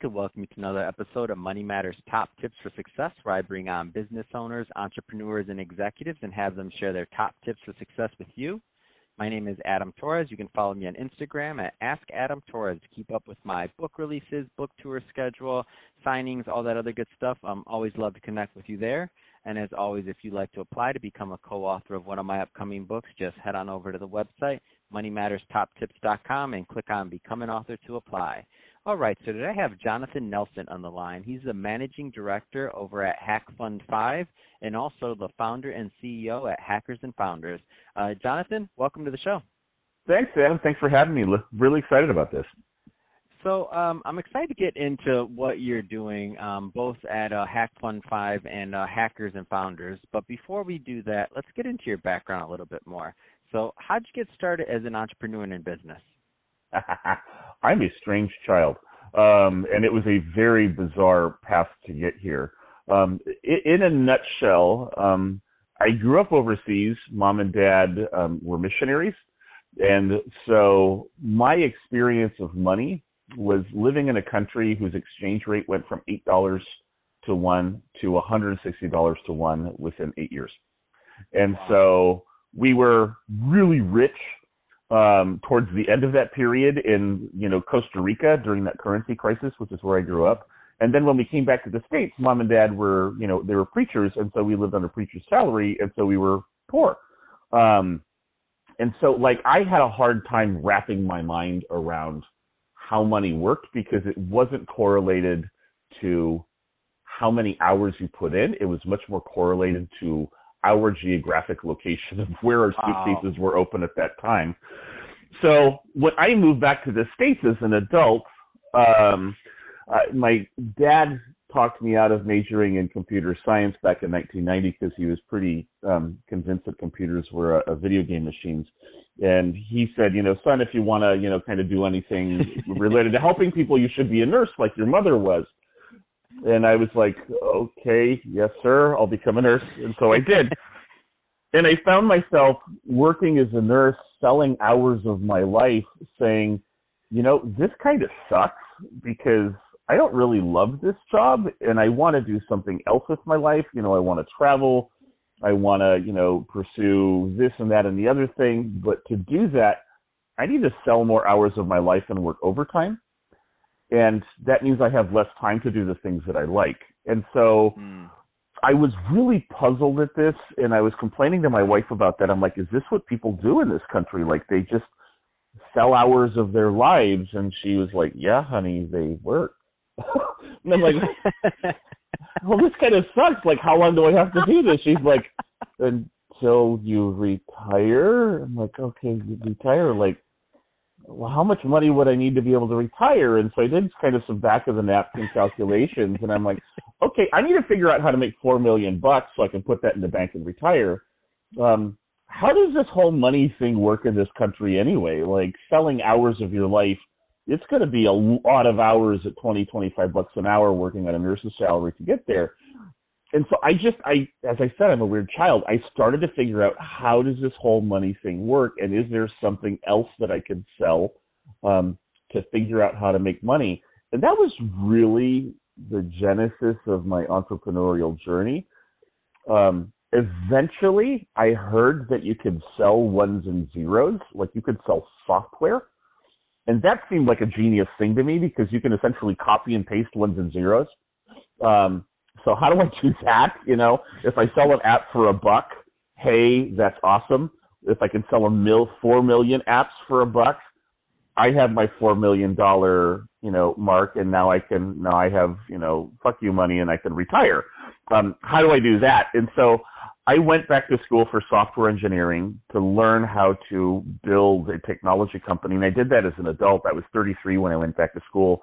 to welcome you to another episode of Money Matters Top Tips for Success, where I bring on business owners, entrepreneurs, and executives and have them share their top tips for success with you. My name is Adam Torres. You can follow me on Instagram at Ask Adam Torres to keep up with my book releases, book tour schedule, signings, all that other good stuff. I'm always love to connect with you there. And as always, if you'd like to apply to become a co-author of one of my upcoming books, just head on over to the website, moneymatterstoptips.com, and click on Become an Author to apply. All right, so today I have Jonathan Nelson on the line. He's the managing director over at Hack Fund 5 and also the founder and CEO at Hackers and Founders. Uh, Jonathan, welcome to the show. Thanks, Adam. Thanks for having me. Really excited about this. So um, I'm excited to get into what you're doing, um, both at uh, Hack Fund 5 and uh, Hackers and Founders. But before we do that, let's get into your background a little bit more. So, how'd you get started as an entrepreneur in business? I'm a strange child, um, and it was a very bizarre path to get here. Um, in, in a nutshell, um, I grew up overseas. Mom and dad um, were missionaries, and so my experience of money was living in a country whose exchange rate went from eight dollars to one to $160 to one within eight years. And so we were really rich um, towards the end of that period in you know Costa Rica during that currency crisis, which is where I grew up. And then when we came back to the states, mom and dad were you know they were preachers, and so we lived on a preacher's salary, and so we were poor. Um, and so like I had a hard time wrapping my mind around how money worked because it wasn't correlated to how many hours you put in. It was much more correlated to our geographic location of where our suitcases wow. were open at that time. So when I moved back to the States as an adult, um, uh, my dad talked me out of majoring in computer science back in 1990 because he was pretty um, convinced that computers were a, a video game machines and he said, you know, son, if you want to, you know, kind of do anything related to helping people, you should be a nurse like your mother was. And I was like, okay, yes, sir, I'll become a nurse. And so I did. and I found myself working as a nurse, selling hours of my life, saying, you know, this kind of sucks because I don't really love this job and I want to do something else with my life. You know, I want to travel. I want to, you know, pursue this and that and the other thing. But to do that, I need to sell more hours of my life and work overtime. And that means I have less time to do the things that I like. And so mm. I was really puzzled at this. And I was complaining to my wife about that. I'm like, is this what people do in this country? Like they just sell hours of their lives. And she was like, yeah, honey, they work. and I'm like, well, this kind of sucks. Like, how long do I have to do this? She's like, until you retire. I'm like, okay, you retire. Like, well, how much money would I need to be able to retire? And so I did kind of some back of the napkin calculations, and I'm like, okay, I need to figure out how to make four million bucks so I can put that in the bank and retire. Um, how does this whole money thing work in this country anyway? Like selling hours of your life it's going to be a lot of hours at 20, 25 bucks an hour working on a nurse's salary to get there. And so I just, I, as I said, I'm a weird child. I started to figure out how does this whole money thing work, and is there something else that I could sell um, to figure out how to make money? And that was really the genesis of my entrepreneurial journey. Um, eventually, I heard that you could sell ones and zeros, like you could sell software and that seemed like a genius thing to me because you can essentially copy and paste ones and zeros. Um, so how do I do that? You know, if I sell an app for a buck, hey, that's awesome. If I can sell a mil four million apps for a buck, I have my four million dollar you know mark, and now I can now I have you know fuck you money, and I can retire. Um, how do I do that? And so I went back to school for software engineering to learn how to build a technology company. And I did that as an adult. I was 33 when I went back to school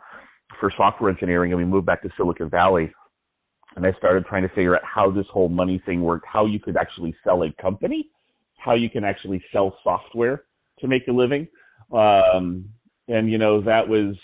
for software engineering and we moved back to Silicon Valley. And I started trying to figure out how this whole money thing worked, how you could actually sell a company, how you can actually sell software to make a living. Um, and, you know, that was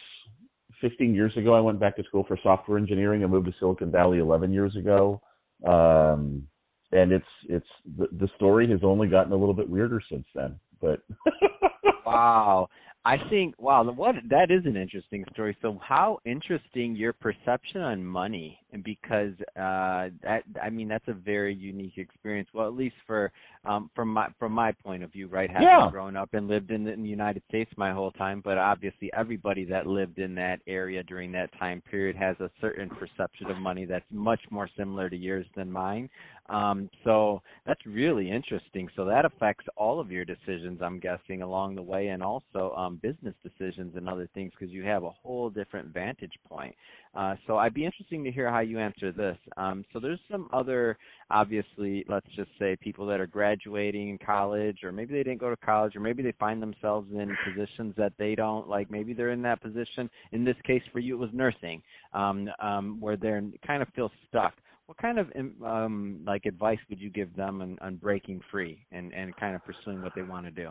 15 years ago. I went back to school for software engineering. I moved to Silicon Valley 11 years ago. Um, and it's it's the, the story has only gotten a little bit weirder since then. But wow, I think wow, what that is an interesting story. So how interesting your perception on money, and because uh, that I mean that's a very unique experience. Well, at least for um, from my from my point of view, right? Having yeah. grown up and lived in the, in the United States my whole time, but obviously everybody that lived in that area during that time period has a certain perception of money that's much more similar to yours than mine. Um, so that's really interesting. So that affects all of your decisions, I'm guessing, along the way, and also um, business decisions and other things because you have a whole different vantage point. Uh, so I'd be interesting to hear how you answer this. Um, so there's some other, obviously, let's just say people that are graduating in college, or maybe they didn't go to college, or maybe they find themselves in positions that they don't like. Maybe they're in that position. In this case, for you, it was nursing, um, um, where they're kind of feel stuck what kind of um, like advice would you give them on, on breaking free and, and kind of pursuing what they want to do?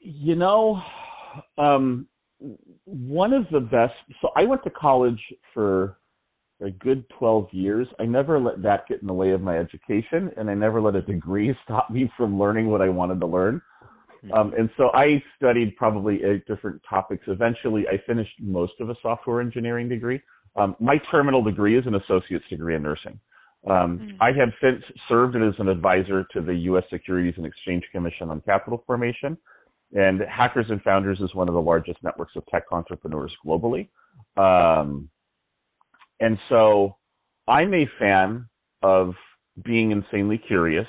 You know, um, one of the best. So I went to college for a good 12 years. I never let that get in the way of my education, and I never let a degree stop me from learning what I wanted to learn. Hmm. Um, and so I studied probably eight different topics. Eventually, I finished most of a software engineering degree. Um, my terminal degree is an associate's degree in nursing. Um, mm-hmm. I have since served as an advisor to the U.S. Securities and Exchange Commission on capital formation, and Hackers and Founders is one of the largest networks of tech entrepreneurs globally. Um, and so I'm a fan of being insanely curious,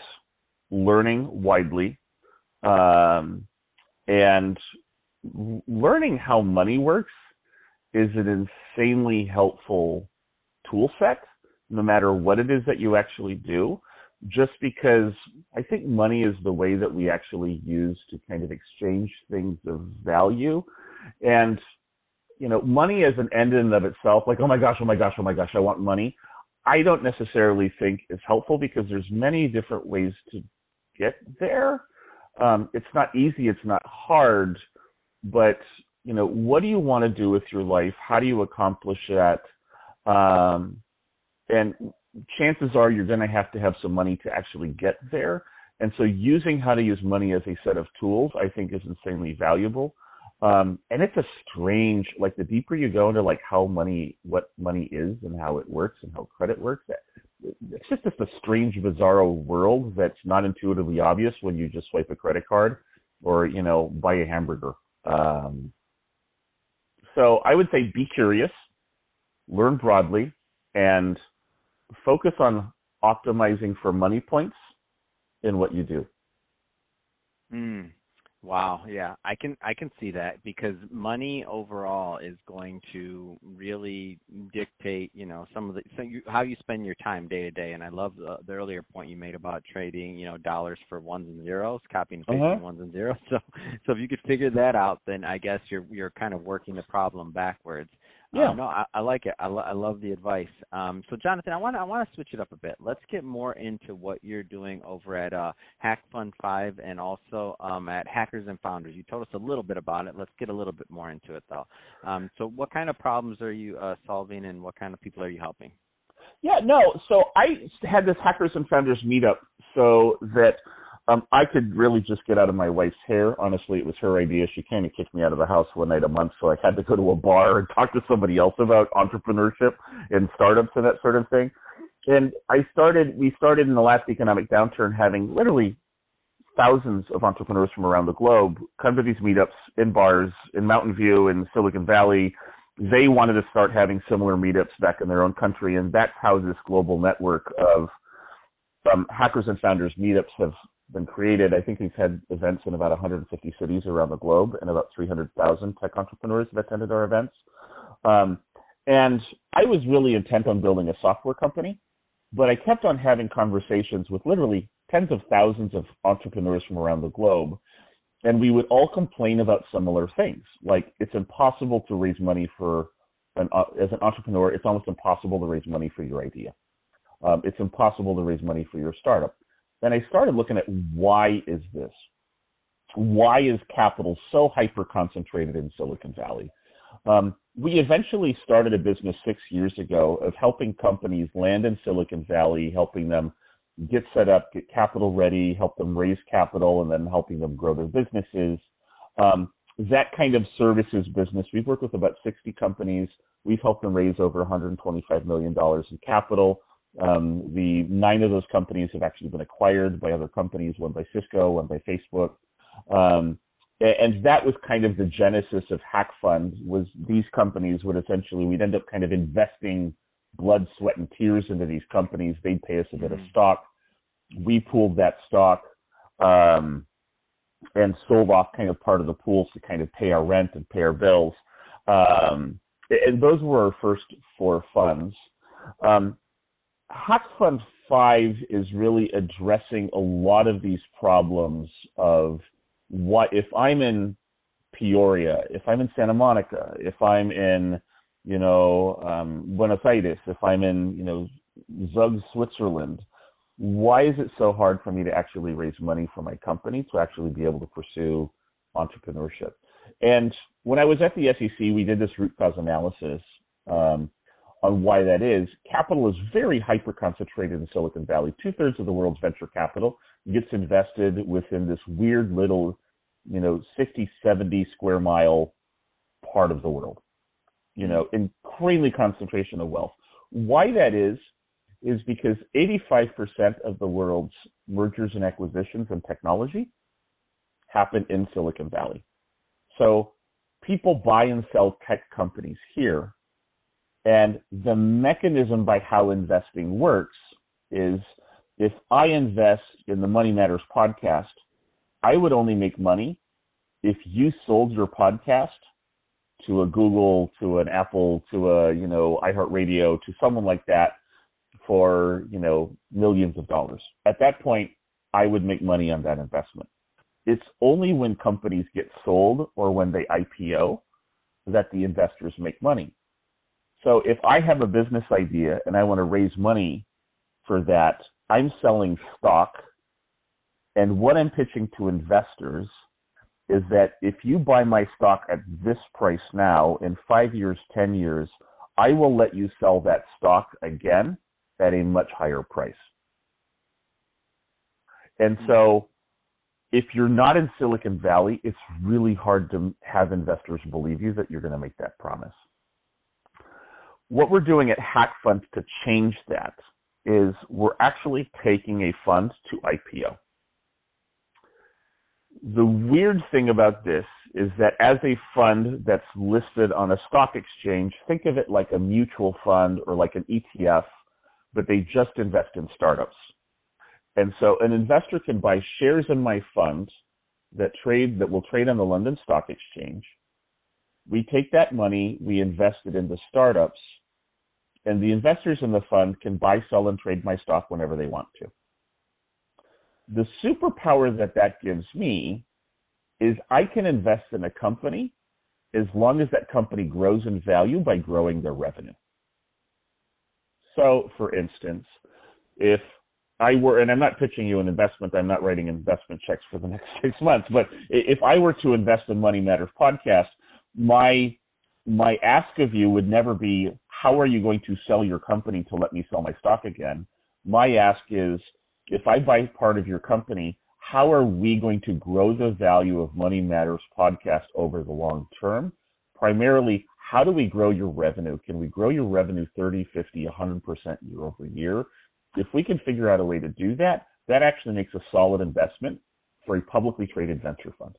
learning widely, um, and learning how money works is an insanely helpful tool set, no matter what it is that you actually do, just because I think money is the way that we actually use to kind of exchange things of value. And, you know, money as an end in and of itself, like, oh my gosh, oh my gosh, oh my gosh, I want money. I don't necessarily think is helpful because there's many different ways to get there. Um, it's not easy, it's not hard, but you know, what do you want to do with your life? How do you accomplish that? Um, and chances are you're going to have to have some money to actually get there. And so using how to use money as a set of tools, I think is insanely valuable. Um, and it's a strange, like the deeper you go into like how money, what money is and how it works and how credit works, it's just, just a strange, bizarro world that's not intuitively obvious when you just swipe a credit card or, you know, buy a hamburger. Um, so I would say be curious, learn broadly, and focus on optimizing for money points in what you do. Mm. Wow, yeah, I can I can see that because money overall is going to really dictate, you know, some of the so you, how you spend your time day to day. And I love the, the earlier point you made about trading, you know, dollars for ones and zeros, copying and pasting uh-huh. ones and zeros. So, so if you could figure that out, then I guess you're you're kind of working the problem backwards. Yeah. Uh, no, I, I like it. I, lo- I love the advice. Um, so, Jonathan, I want I want to switch it up a bit. Let's get more into what you're doing over at uh, Hack Fund Five and also um, at Hackers and Founders. You told us a little bit about it. Let's get a little bit more into it, though. Um, so, what kind of problems are you uh, solving, and what kind of people are you helping? Yeah, no. So I had this Hackers and Founders meetup so that um, I could really just get out of my wife's hair. Honestly, it was her idea. She kind of kicked me out of the house one night a month, so I had to go to a bar and talk to somebody else about entrepreneurship and startups and that sort of thing. And I started, we started in the last economic downturn having literally thousands of entrepreneurs from around the globe come to these meetups in bars in Mountain View in Silicon Valley. They wanted to start having similar meetups back in their own country, and that's how this global network of um, hackers and founders meetups have been created. I think we've had events in about 150 cities around the globe, and about 300,000 tech entrepreneurs have attended our events. Um, and I was really intent on building a software company, but I kept on having conversations with literally tens of thousands of entrepreneurs from around the globe. And we would all complain about similar things, like it's impossible to raise money for an uh, as an entrepreneur. It's almost impossible to raise money for your idea. Um, it's impossible to raise money for your startup then I started looking at why is this? Why is capital so hyper concentrated in Silicon Valley? Um, we eventually started a business six years ago of helping companies land in Silicon Valley, helping them get set up, get capital ready, help them raise capital, and then helping them grow their businesses. Um, that kind of services business. We've worked with about 60 companies. We've helped them raise over 125 million dollars in capital. Um, the nine of those companies have actually been acquired by other companies, one by Cisco, one by Facebook. Um, and that was kind of the genesis of Hack Fund was these companies would essentially we'd end up kind of investing blood, sweat, and tears into these companies. They'd pay us a bit of mm-hmm. stock. We pooled that stock um, and sold off kind of part of the pools to kind of pay our rent and pay our bills. Um, and those were our first four funds. Um, Hack Fund 5 is really addressing a lot of these problems of what if I'm in Peoria, if I'm in Santa Monica, if I'm in, you know, um, Buenos Aires, if I'm in, you know, Zug, Switzerland, why is it so hard for me to actually raise money for my company to actually be able to pursue entrepreneurship? And when I was at the SEC, we did this root cause analysis. Um, on why that is, capital is very hyper concentrated in Silicon Valley. Two thirds of the world's venture capital gets invested within this weird little, you know, 60, 70 square mile part of the world. You know, incredibly concentration of wealth. Why that is, is because 85% of the world's mergers and acquisitions and technology happen in Silicon Valley. So people buy and sell tech companies here and the mechanism by how investing works is if I invest in the Money Matters podcast, I would only make money if you sold your podcast to a Google, to an Apple, to a, you know, iHeartRadio, to someone like that for, you know, millions of dollars. At that point, I would make money on that investment. It's only when companies get sold or when they IPO that the investors make money. So if I have a business idea and I want to raise money for that, I'm selling stock. And what I'm pitching to investors is that if you buy my stock at this price now, in five years, 10 years, I will let you sell that stock again at a much higher price. And so if you're not in Silicon Valley, it's really hard to have investors believe you that you're going to make that promise what we're doing at Hack Fund to change that is we're actually taking a fund to IPO. The weird thing about this is that as a fund that's listed on a stock exchange, think of it like a mutual fund or like an ETF, but they just invest in startups. And so an investor can buy shares in my fund that trade that will trade on the London Stock Exchange. We take that money, we invest it into startups, and the investors in the fund can buy, sell, and trade my stock whenever they want to. The superpower that that gives me is I can invest in a company as long as that company grows in value by growing their revenue. So, for instance, if I were, and I'm not pitching you an investment, I'm not writing investment checks for the next six months, but if I were to invest in Money Matters podcast, my my ask of you would never be how are you going to sell your company to let me sell my stock again? My ask is if I buy part of your company, how are we going to grow the value of Money Matters podcast over the long term? Primarily, how do we grow your revenue? Can we grow your revenue 30, 50, 100% year over year? If we can figure out a way to do that, that actually makes a solid investment for a publicly traded venture fund.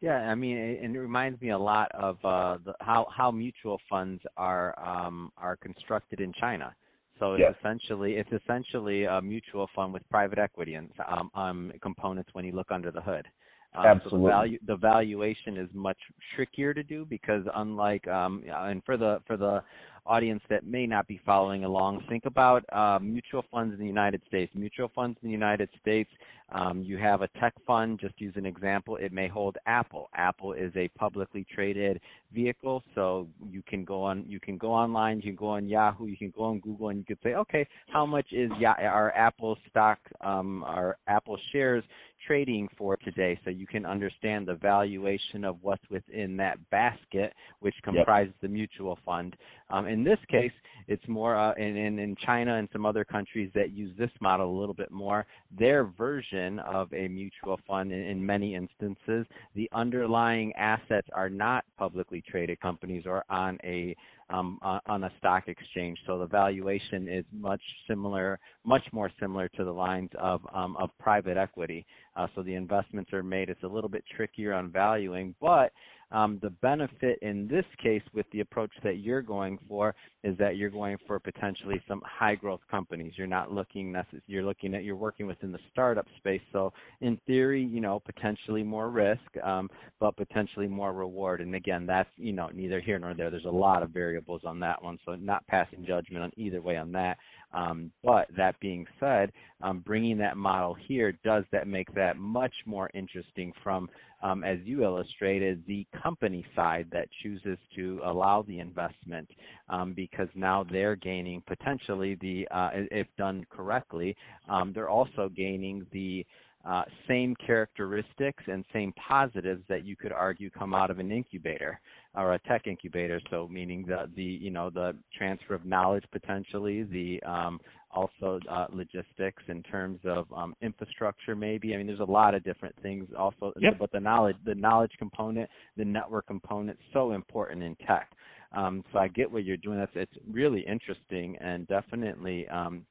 Yeah, I mean, it, it reminds me a lot of uh, the, how how mutual funds are um, are constructed in China. So it's essentially it's essentially a mutual fund with private equity and um, um, components when you look under the hood. Um, Absolutely. So the, value, the valuation is much trickier to do because unlike um, and for the for the audience that may not be following along, think about uh, mutual funds in the United States. Mutual funds in the United States, um, you have a tech fund, just use an example, it may hold Apple. Apple is a publicly traded vehicle, so you can go on you can go online, you can go on Yahoo, you can go on Google and you could say, okay, how much is our Apple stock, um, our Apple shares trading for today so you can understand the valuation of what's within that basket which comprises yep. the mutual fund Um, in this case, it's more uh, in, in, in China and some other countries that use this model a little bit more. Their version of a mutual fund, in, in many instances, the underlying assets are not publicly traded companies or on a um, on a stock exchange. So the valuation is much similar, much more similar to the lines of um, of private equity. Uh, so the investments are made. It's a little bit trickier on valuing, but um, the benefit in this case with the approach that you're going for is that you're going for potentially some high growth companies. You're not looking necess- you're looking at you're working within the startup space. So in theory, you know, potentially more risk, um, but potentially more reward. And again, that's you know neither here nor there. There's a lot of variables on that one, so not passing judgment on either way on that. Um, but that being said, um, bringing that model here does that make that much more interesting from, um, as you illustrated, the company side that chooses to allow the investment um, because now they're gaining potentially the, uh, if done correctly, um, they're also gaining the uh, same characteristics and same positives that you could argue come out of an incubator or a tech incubator. So meaning the the you know the transfer of knowledge potentially, the um, also uh, logistics in terms of um, infrastructure maybe. I mean, there's a lot of different things also, yep. but the knowledge the knowledge component, the network component, so important in tech. Um, so I get what you're doing. That's it's really interesting and definitely. Um,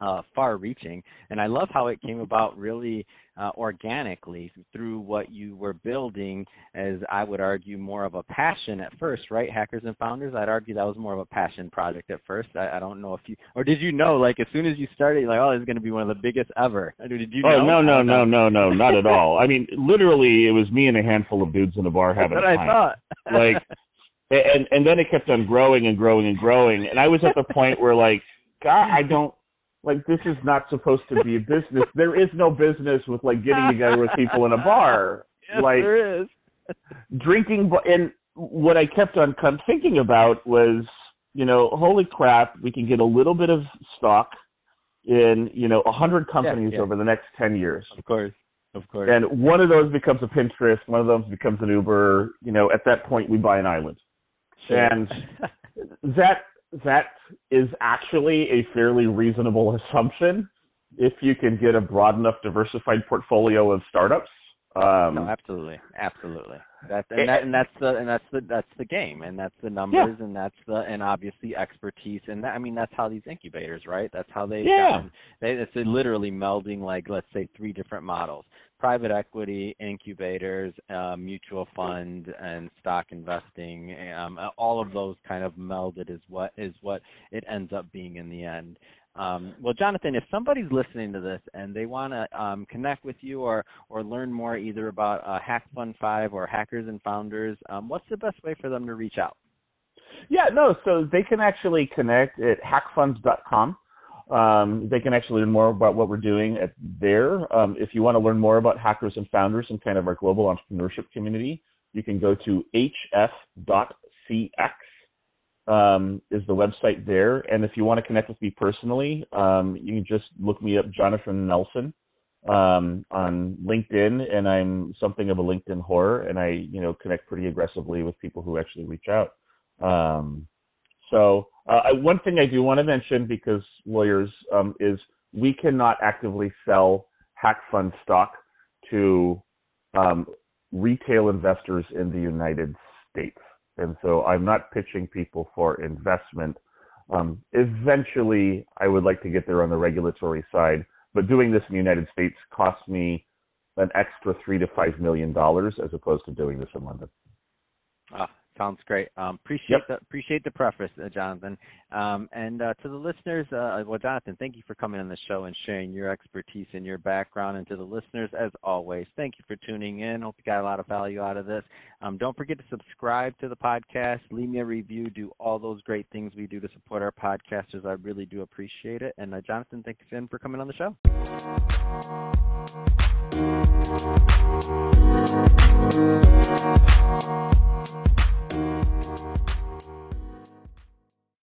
uh, far reaching. And I love how it came about really uh, organically through what you were building, as I would argue, more of a passion at first, right? Hackers and Founders, I'd argue that was more of a passion project at first. I, I don't know if you, or did you know, like, as soon as you started, like, oh, this is going to be one of the biggest ever? Did you oh, know? no, no, no, no, no, not at all. I mean, literally, it was me and a handful of dudes in a bar having That's what time. I thought. like, and and then it kept on growing and growing and growing, and I was at the point where, like, God, I don't like this is not supposed to be a business. there is no business with like getting together with people in a bar. Yes, like there is. drinking and what I kept on thinking about was, you know, holy crap, we can get a little bit of stock in, you know, a hundred companies yeah, yeah. over the next 10 years. Of course. Of course. And one of those becomes a Pinterest, one of those becomes an Uber, you know, at that point we buy an island. Sure. And that that is actually a fairly reasonable assumption if you can get a broad enough diversified portfolio of startups. Um, no, absolutely, absolutely. That and, that and that's the and that's the that's the game, and that's the numbers, yeah. and that's the and obviously expertise, and that, I mean that's how these incubators, right? That's how they yeah. Gotten, they, it's literally melding like let's say three different models: private equity, incubators, uh, mutual fund, and stock investing. Um, all of those kind of melded is what is what it ends up being in the end. Um, well, Jonathan, if somebody's listening to this and they want to um, connect with you or or learn more either about uh, Hack Fund Five or Hackers and Founders, um, what's the best way for them to reach out? Yeah, no, so they can actually connect at hackfunds.com. Um, they can actually learn more about what we're doing at there. Um, if you want to learn more about hackers and founders and kind of our global entrepreneurship community, you can go to hf.cx um, is the website there. And if you want to connect with me personally, um, you can just look me up, Jonathan Nelson, um, on LinkedIn. And I'm something of a LinkedIn whore, and I, you know, connect pretty aggressively with people who actually reach out. Um, so uh, one thing I do want to mention because lawyers um, is we cannot actively sell hack fund stock to um, retail investors in the United States and so I'm not pitching people for investment. Um, eventually, I would like to get there on the regulatory side, but doing this in the United States costs me an extra three to five million dollars as opposed to doing this in London. Ah, Sounds great. Um, appreciate yep. the appreciate the preface, uh, Jonathan. Um, and uh, to the listeners, uh, well, Jonathan, thank you for coming on the show and sharing your expertise and your background. And to the listeners, as always, thank you for tuning in. Hope you got a lot of value out of this. Um, don't forget to subscribe to the podcast, leave me a review, do all those great things we do to support our podcasters. I really do appreciate it. And uh, Jonathan, thanks again for coming on the show.